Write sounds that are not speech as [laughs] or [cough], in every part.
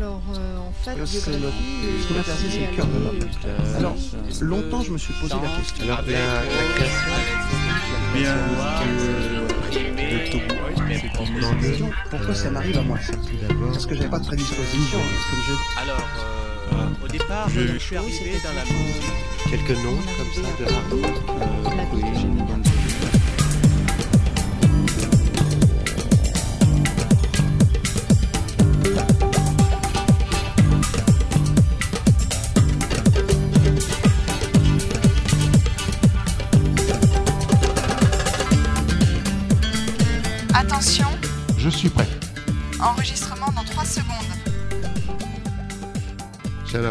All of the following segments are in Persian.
alors euh, en fait, Euh, c'est euh, appelle c'est le cœur de l'homme. euh, Alors, longtemps, je me suis posé la question. Alors, la, la création Bien de, de Togo, c'est La question, Pourquoi ça m'arrive à moi ça Parce que j'avais pas de prédisposition. Comme je Alors, euh, au départ, Je- je suis arrivé dans la musique. quelques noms comme ça de La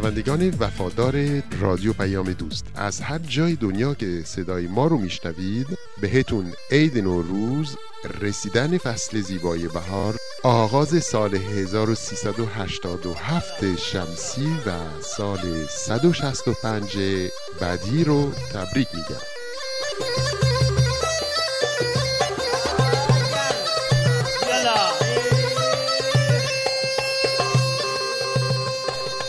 شنوندگان وفادار رادیو پیام دوست از هر جای دنیا که صدای ما رو میشنوید بهتون عید نوروز رسیدن فصل زیبای بهار آغاز سال 1387 شمسی و سال 165 بدی رو تبریک میگم.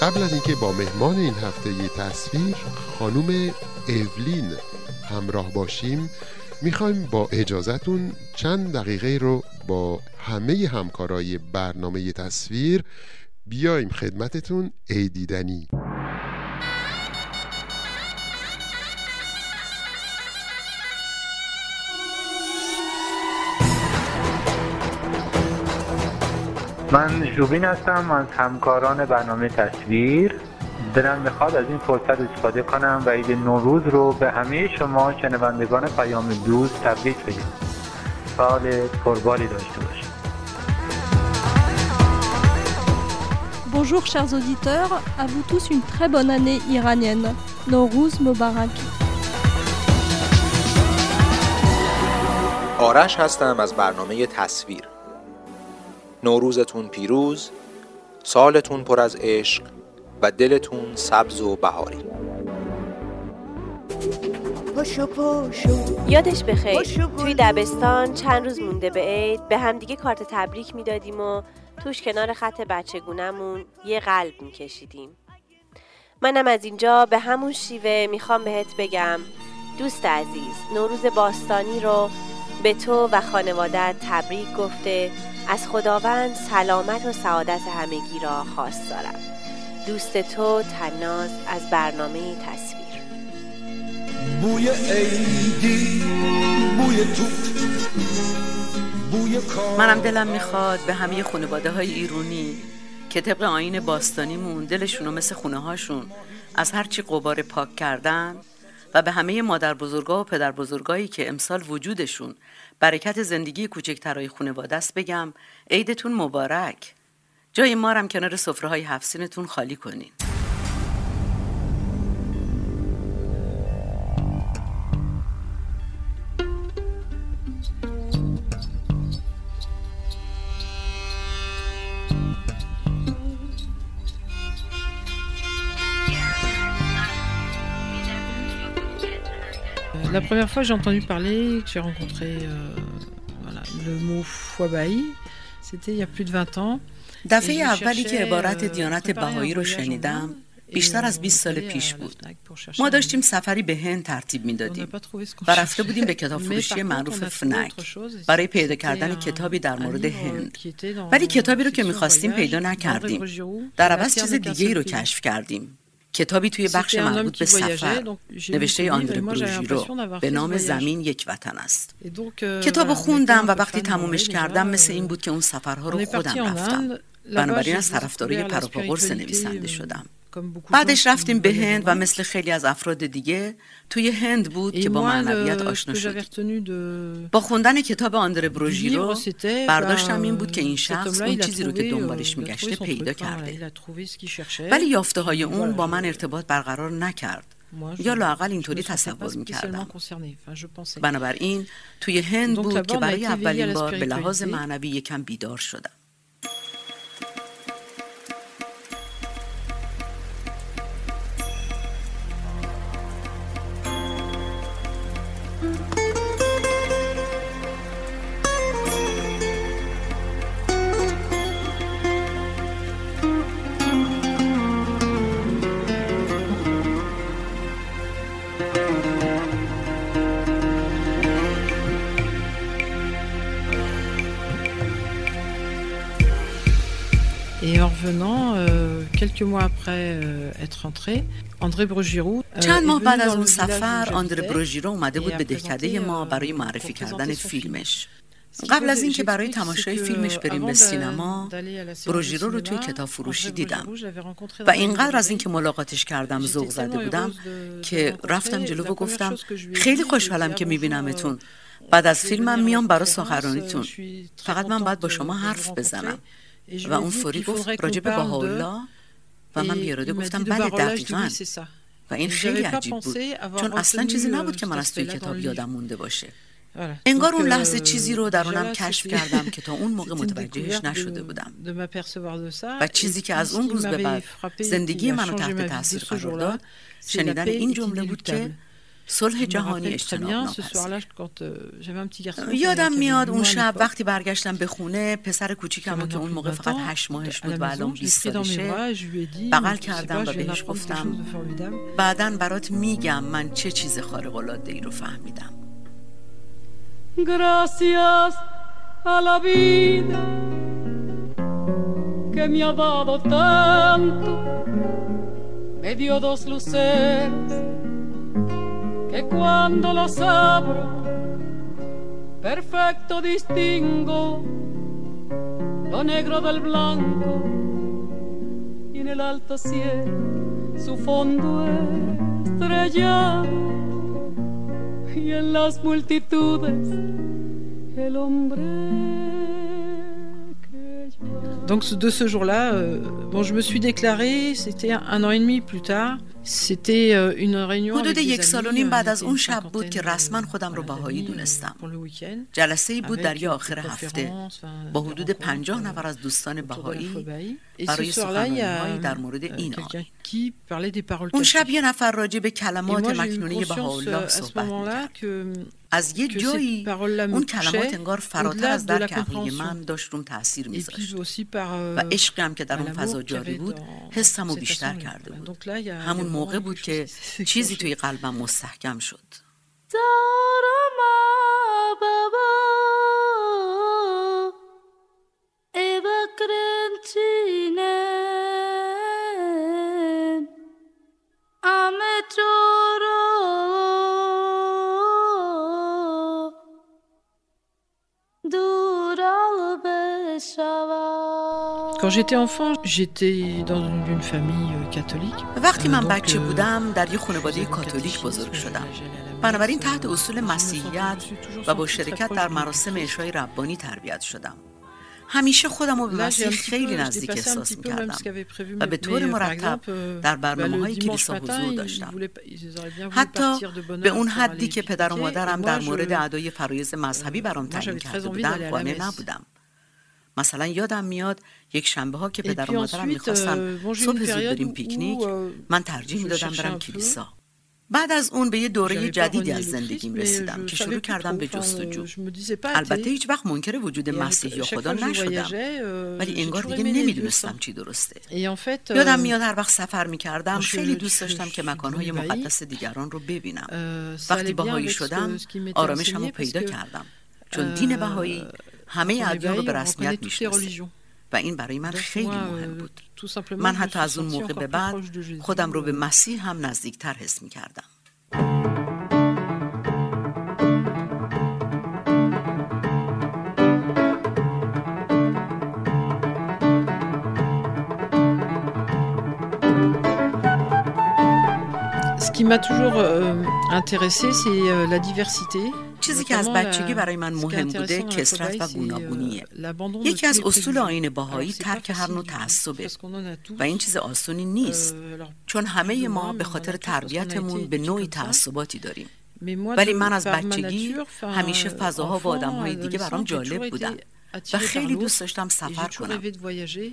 قبل از اینکه با مهمان این هفته یه تصویر خانوم اولین همراه باشیم می‌خوایم با اجازتون چند دقیقه رو با همه همکارای برنامه تصویر بیایم خدمتتون ایدیدنی من ژوبین هستم از همکاران برنامه تصویر. دلم می‌خواد از این فرصت استفاده کنم و عید نوروز رو به همه شما شنوندگان پیام دوست تبریک بگم. سال پرباری داشته باشید. Bonjour chers auditeurs, à vous tous une très bonne année iranienne. Nowruz Mubarak. آرش هستم از برنامه تصویر. نوروزتون پیروز سالتون پر از عشق و دلتون سبز و بهاری. پاشو پاشو. یادش بخیر. توی. دبستان چند روز مونده به عید به همدیگه کارت تبریک می‌دادیم و توش کنار خط بچگونمون یه قلب میکشیدیم. منم از اینجا به همون شیوه می‌خوام بهت بگم. دوست عزیز نوروز باستانی رو به تو و خانوادت تبریک گفته. از خداوند سلامت و سعادت همگی را خواست دارم. دوست تو تناز از برنامه تصویر. بوی عیدی بوی توت بوی کار. منم دلم می‌خواد به همه خانواده های ایرونی که طبق آین باستانیمون دلشونو مثل خونه هاشون از هرچی قبار پاک کردن و به همه مادر بزرگا و پدر بزرگایی که امسال وجودشون برکت زندگی کوچکترهای خانواده است بگم عیدتون مبارک. جای مارم کنار سفره های هفسینتون خالی کنین. la première fois que j'ai entendu parler, que j'ai rencontré euh, voilà, le mot foi c'était il y a plus de 20 ans. دفعه اولی که عبارت دیانت بهایی رو شنیدم بیشتر از 20 سال پیش بود ما داشتیم سفری به هند ترتیب می دادیم و رفته بودیم به کتاب فروشی معروف فنک برای پیدا کردن کتابی در مورد هند ولی کتابی رو که می‌خواستیم پیدا نکردیم در عوض چیز دیگه ای رو کشف کردیم کتابی توی بخش مربوط به سفر. نوشته آندره بروژیرو به نام زمین یک وطن است. کتاب خوندم و وقتی تمومش کردم مثل این بود که اون سفرها رو خودم رفتم. بنابراین از طرفدارای پروپاگورس نویسنده شدم. بعدش رفتیم به هند و. مثل خیلی از افراد دیگه توی هند بود که با معنویت آشنا شدیم de, با خوندن کتاب آندره بروژیرو برداشتم این بود که این شخص اون چیزی رو که دنبالش euh, میگشته پیدا کرده. ولی یافته های اون با من ارتباط برقرار نکرد یا لاقل اینطوری تصور می‌کردم. بنابراین توی هند بود که برای اولین بار به لحاظ. معنوی یکم بیدار شدم intervenant quelques mois après être entré چند ماه بعد از اون سفر آندره بروژیرو اومده بود به دهکده ما برای معرفی کردن فیلمش قبل از اینکه برای تماشای فیلمش بریم به سینما بروژیرو رو توی کتاب فروشی دیدم و اینقدر از اینکه ملاقاتش کردم ذوق زده بودم که رفتم جلو و گفتم خیلی خوشحالم که میبینمتون بعد از فیلمم میام برای سخرانیتون فقط من باید با شما حرف بزنم و اون فوری گفت راجب بهاءالله و من بیاراده گفتم بله دقیقا و این خیلی عجیب بود چون اصلا چیزی نبود که من از توی کتاب یادم مونده باشه انگار اون لحظه چیزی رو درونم کشف کردم که تا اون موقع متوجهش نشده بودم و چیزی که از اون روز به بعد زندگی منو تحت تاثیر قرار داد شنیدن این جمله بود که صلح جهانی اجتناب یادم میاد اون شب وقتی برگشتم به خونه پسر کوچیکم که اون موقع فقط 8 ماهش بود و الان 20 سالشه. بغل کردم و بهش گفتم. بعدا برات میگم من چه چیز خارق العاده ای رو فهمیدم. Gracias a la vida que me ha dado tanto, me dio dos luces que cuando los abro, perfecto distingo lo negro del blanco y en el alto cielo su fondo estrellado y en las multitudes el hombre. Donc de ce jour-là, euh, Bon, je me suis déclarée, c'était un an et demi plus tard. حدود یک سال و نیم بعد از اون شب بود که رسما خودم رو باهایی دونستم. جلسه ای بود در یا آخر هفته با حدود پنجاه نفر از دوستان باهایی برای سخنرانیهایی در مورد این آین اون شب یه نفر راجع به کلمات مکنونی بهاءالله صحبت می‌کرد. از یه جایی اون کلمات انگار فراتر از درک عقلی من داشت روم تاثیر میذاشت. و عشقم که در اون فضای جاری بود حسم رو بیشتر کرده بود. همون موقع بود که [laughs] چیزی توی قلبم مستحکم شد. Quand j'étais enfant, j'étais dans une famille catholique. وقتی من بچه بودم در یک خانواده کاتولیک بزرگ شدم. بنابراین تحت اصول مسیحیت و با شرکت در مراسم اشای ربانی تربیت شدم. همیشه خودم رو به مسیح خیلی نزدیک احساس می‌کردم. و به طور مرتب در برنامه های کلیسا حضور داشتم. حتی به اون حدی که پدر و مادرم در مورد ادای فرایز مذهبی برام تعیین کرده بودن قانع نبودم. مثلا یادم میاد یک شنبه ها که پدر و مادرم می‌خواستن صبح زود بریم پیکنیک من ترجیح دادم برم کلیسا. بعد از اون به یه دوره جدیدی از زندگیم رسیدم که شروع کردم به جستجو. البته هیچ وقت منکر وجود مسیح یا خدا نشدم. ولی انگار دیگه نمی‌دونستم چی درسته. یادم میاد هر وقت سفر می‌کردم خیلی دوست داشتم که مکانهای مقدس دیگران رو ببینم. وقتی باهایی شدم آرامشم رو پیدا کردم. چون دین بهایی همه ادیان به رسمیت و این برای Ce qui m'a toujours euh, intéressée, c'est la diversité. چیزی که از بچگی برای من مهم بوده کسرت و گوناگونیه. یکی از اصول آین باهایی ترک هر نوع تعصبه و این چیز آسونی نیست. چون همه ما به خاطر تربیتمون به نوعی تعصباتی داریم. ولی من از بچگی همیشه فضاها و آدمهای دیگه برام جالب بودن. و خیلی دوست داشتم سفر کنم.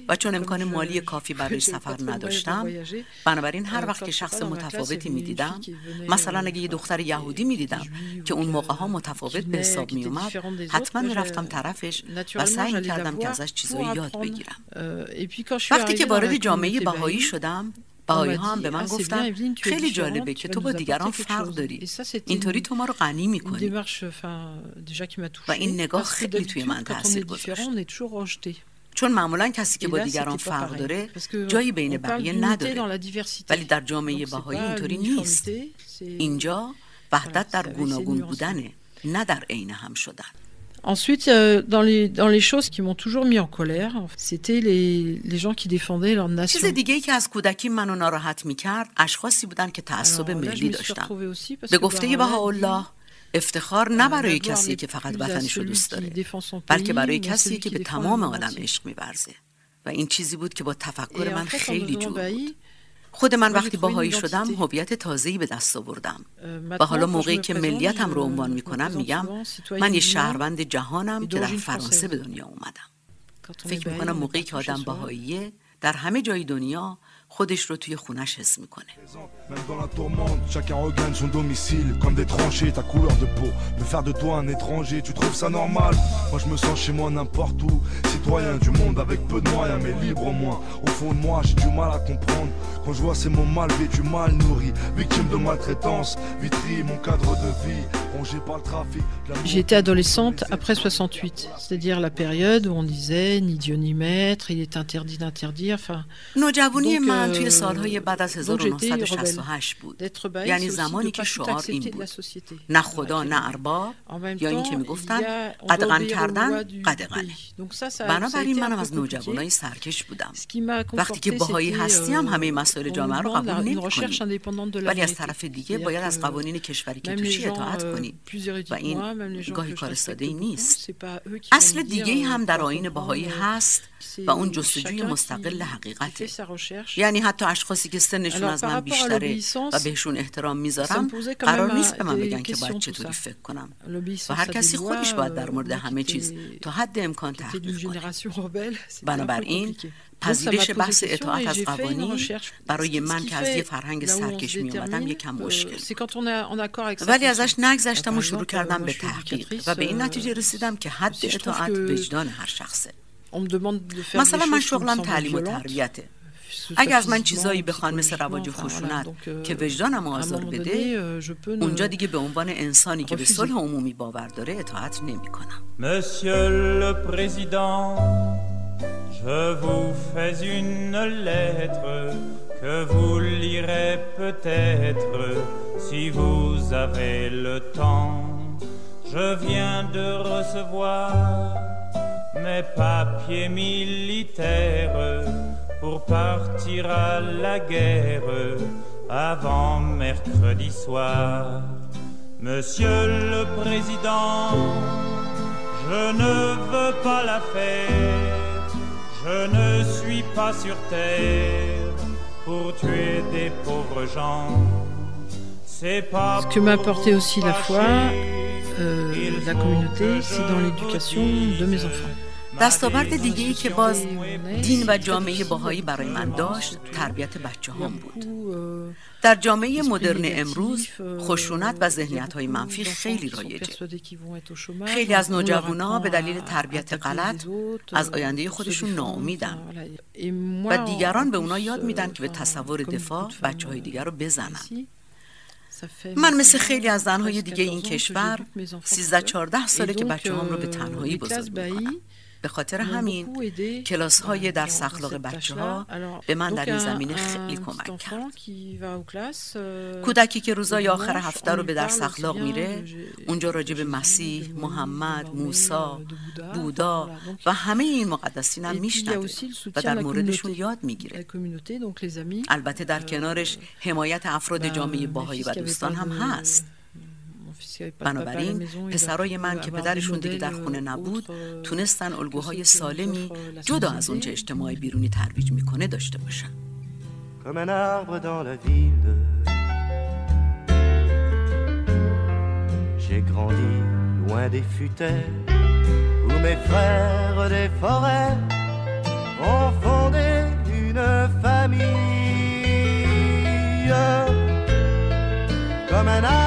و چون امکان مالی کافی برای سفر نداشتم بنابراین هر وقت که شخص متفاوتی می‌دیدم، مثلا اگه یه دختر یهودی می‌دیدم، که اون موقع ها متفاوت به حساب می اومد حتما می‌رفتم طرفش و سعی می کردم که ازش چیزایی یاد بگیرم. وقتی که وارد جامعه بهایی شدم بهایی ها هم به من گفتن خیلی جالبه که تو با دیگران فرق داری. اینطوری تو ما رو غنی می‌کنی. و این نگاه خیلی توی من تاثیر گذاشت. چون معمولا کسی که با دیگران فرق داره جایی بین بقیه نداره. ولی در جامعه بهایی اینطوری نیست. اینجا وحدت در گوناگون بودنه نه در عین هم شدن. Ensuite, euh, dans, les, dans les choses qui m'ont toujours mis en colère, c'était les, les gens qui défendaient leur nation. چیز دیگه ای که از کودکی منو ناراحت می‌کرد اشخاصی بودن که تعصب ملی داشتن به گفته بهاءالله افتخار نه برای کسی که فقط وطنشو celui دوست داره بلکه برای کسی که به تمام entier. عشق میورزه و این چیزی بود که با تفکر من خیلی جور بود خود من وقتی باهایی شدم. هویت تازه‌ای به دست آوردم و حالا موقعی که ملیتم رو عنوان می‌کنم میگم من یه شهروند جهانم که در فرانسه. به دنیا اومدم فکر می‌کنم موقعی که آدم. باهاییه در همه جای دنیا خودش رو توی خونش حس میکنه Même dans la tourmente, chacun regagne son domicile Comme des tranchées, ta couleur de peau Me faire de toi un étranger, tu trouves ça normal Moi je me sens chez moi n'importe où Citoyen du monde avec peu de moyens mais libre au moins Au fond de moi j'ai du mal à comprendre Quand je vois ces mots mal vêtus, mal nourris Victime de maltraitance, vitrie mon cadre de vie Rongé par le trafic de la J'ai été adolescente après 68, c'est-à-dire la période où on disait ni Dieu ni maître, il est interdit d'interdire. Enfin, نوجوانی Donc, من توی سالهای بعد از 1968 بود. یعنی زمانی که شعار این بود. نه خدا نه ارباب. یا این که می‌گفتن قدغن کردن قدغنه. بنابراین منم از نوجوانای سرکش بودم. وقتی که باهایی هستی هم همه مسائل جامعه رو قبول نمی ولی از طرف دیگه باید از قوانین کشوری که توشی اطاعت کنی و این گاهی کار ساده ای نیست. اصل دیگه هم در آین باهایی هست و اون جستجوی مستقل حقیقت یعنی یعنی حتی اشخاصی که سنشون از من بیشتره و بهشون احترام می‌ذارم قرار نیست به من بگن که باید چطوری فکر کنم. و هر کسی خودش باید در مورد همه چیز تا حد امکان تحقیق کنه. بنابراین پذیرش بحث اطاعت از قوانی برای من که از یه فرهنگ سرکش می اومدم یکم مشکل ولی ازش نگذشتم و شروع کردم به تحقیق. و به این نتیجه رسیدم که حد اطاعت وجدان هر شخصه. مثلا من شغلم تعلیم و تربیته. ce soit اگه از من physiquement, چیزایی بخوان مثل رواج و psychologiquement, enfin, خشونت voilà. Donc, euh, که وجدانم à un آزار moment بده donné, euh, je peux ne- اونجا دیگه به عنوان انسانی که به refuser. صلح عمومی باور داره اطاعت نمی کنم Monsieur le Président, je vous fais une lettre que vous lirez peut-être si vous avez le temps. Je viens de recevoir mes papiers militaires pour partir à la guerre avant mercredi soir. Monsieur le Président, je ne veux pas la faire, je ne suis pas sur terre pour tuer des pauvres gens. C'est pas Ce que m'a apporté aussi la foi, euh, la communauté, c'est dans l'éducation de mes enfants. دستاورد دیگه ای که باز دین و جامعه باهایی برای من داشت تربیت بچه هم بود. در جامعه مدرن امروز خشونت و ذهنیت های منفی خیلی رایجه. خیلی از نوجوانا به دلیل تربیت غلط از آینده خودشون ناامیدن و دیگران به اونا یاد میدن که به تصور دفاع بچه های دیگر رو بزنن. من مثل خیلی از زنهای دیگه این کشور 13-14 ساله که بچه هم رو به تنهایی بزرگ می‌کنم. به خاطر همین کلاس های در اخلاق بچه ها به من در این زمینه خیلی کمک کرد. کودکی که روزای آخر هفته رو به درس اخلاق میره. اونجا راجع به مسیح، محمد، موسا، بودا و همه این مقدسین هم میشنوه و در موردشون یاد می‌گیره. البته در کنارش حمایت افراد جامعه باهایی و دوستان هم هست. بنابراین پسرای من که پدرشون دیگه در خونه نبود تونستن الگوهای سالمی جدا از اونچه اجتماع بیرونی ترویج می‌کنه داشته باشن. Comme un arbre dans la ville. J'ai grandi loin des futaies Où mes frères des forêts Ont fondé une famille. Comme un arbre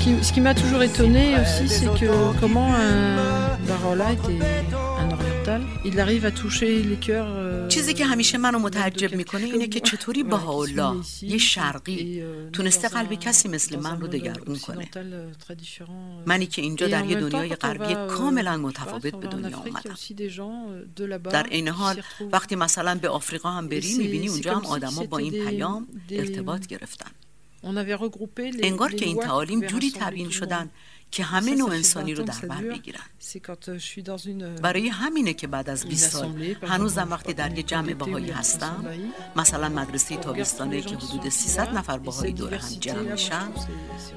Qui, ce qui m'a toujours étonné aussi, c'est que comment un Barola était چیزی که همیشه منو متعجب می‌کنه اینه که چطوری با الله یه شرقی تونسته قلبی کسی مثل من رو دگرگون کنه. منی که اینجا در یه دنیای غربی کاملا متفاوت به دنیا اومدم. در این حال وقتی مثلا به آفریقا هم بری می‌بینی اونجا هم آدما با این پیام ارتباط گرفتن. انگار که این تعالیم جوری تبیین شدن که همه نوع انسانی رو در بر بگیرن. برای همینه که بعد از 20 سال هنوز وقتی در یه جمع باهایی هستم مثلا مدرسه تابستانه که حدود 300 نفر باهایی دور هم جمع میشن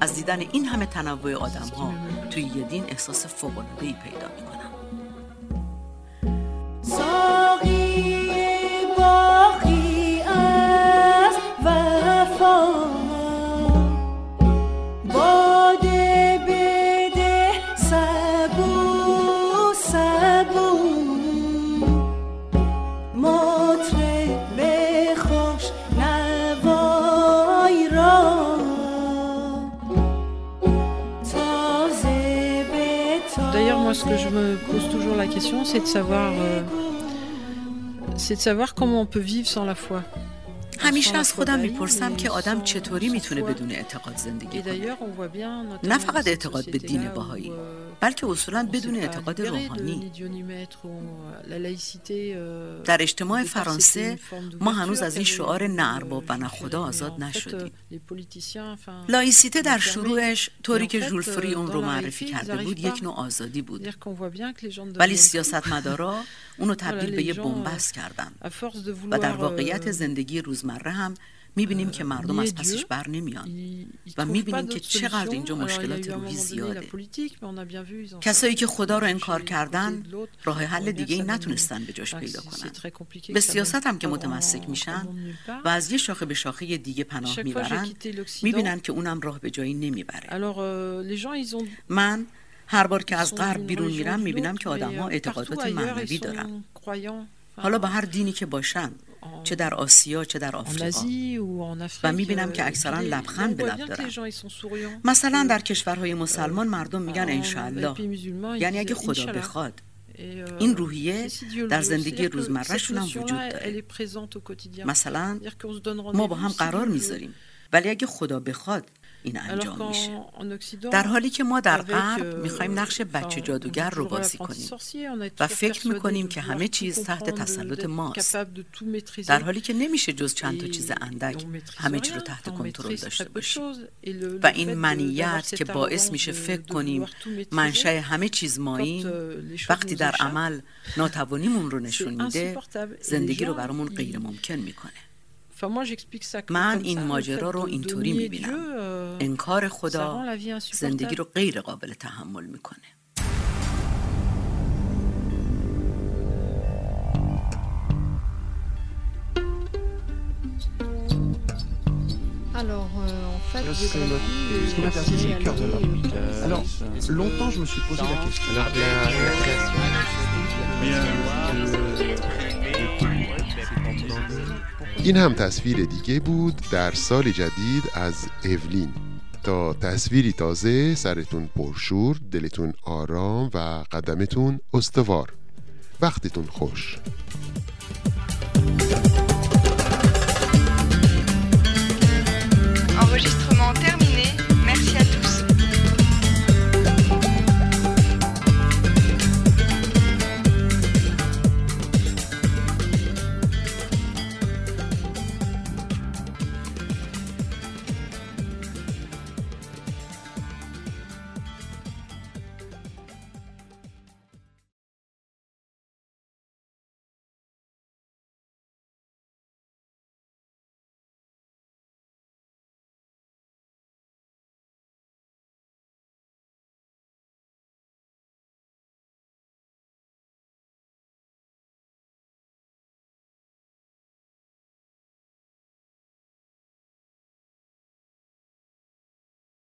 از دیدن این همه تنوع آدم ها توی یه دین احساس فوقانوهی پیدا می‌کنم. la question, c'est de savoir, euh, c'est de savoir comment on peut vivre sans la foi. همیشه Sans la از foi خودم baïe, میپرسم mais که آدم sans- چطوری sans میتونه foi. بدون اعتقاد زندگی Et کنه d'ailleurs, on voit bien, notamment نه dans فقط cette اعتقاد به دین société-là بهایی où, euh, بلکه اصولا بدون اعتقاد روحانی. در اجتماع فرانسه ما هنوز از این شعار نعر ارباب و نه خدا آزاد نشدیم. لایسیته در شروعش طوری که ژولفری اون رو معرفی کرده بود یک نوع آزادی بود. ولی سیاستمدارا اونو تبدیل به یه بنبست کردن. و در واقعیت زندگی روزمره هم می‌بینیم که مردم از پسش بر نمیان و می‌بینیم که چقدر اینجا مشکلات روحی زیاده کسایی که خدا رو انکار کردن راه حل دیگه نتونستن به جاش پیدا کنن به سیاست هم که متمسک میشن و از یه شاخه به شاخه دیگه پناه می‌برن می‌بینن که اونم راه به جایی نمی‌بره من هر بار که از غرب بیرون میرم می‌بینم که آدم ها اعتقادات مذهبی دارن حالا به هر دینی که باشن چه در آسیا چه در آفریقا. و می بینم که اکثرا لبخند به لب دارن. مثلا در کشورهای مسلمان مردم میگن انشالله. یعنی اگه خدا بخواد. این روحیه در زندگی روزمرهشون هم وجود داره. مثلا ما با هم قرار می‌ذاریم. ولی اگه خدا بخواد این انجام میشه. در حالی که ما در غرب می‌خوایم نقش بچه جادوگر رو بازی کنیم و فکر می‌کنیم که همه چیز تحت تسلط ماست. در حالی که نمیشه جز چند تا چیز اندک همه چی رو تحت کنترل داشته باشیم. و این منیت که باعث میشه فکر کنیم منشأ همه چیز ماییم وقتی در عمل ناتوانیمون رو نشون میده زندگی رو برامون غیر ممکن می‌کنه. رو de euh, من این ماجرا رو اینطوری می‌بینم euh, انکار خدا. زندگی رو غیر قابل تحمل می‌کنه Alors, euh, en fait, Là, c'est notre- c'est le cœur de euh, Alors, longtemps, je me suis posé la question. Alors, la, la création. این هم تصویر دیگه بود در سال جدید از اولین تا تصویری تازه سرتون پرشور دلتون آرام و قدمتون استوار. وقتتون خوش.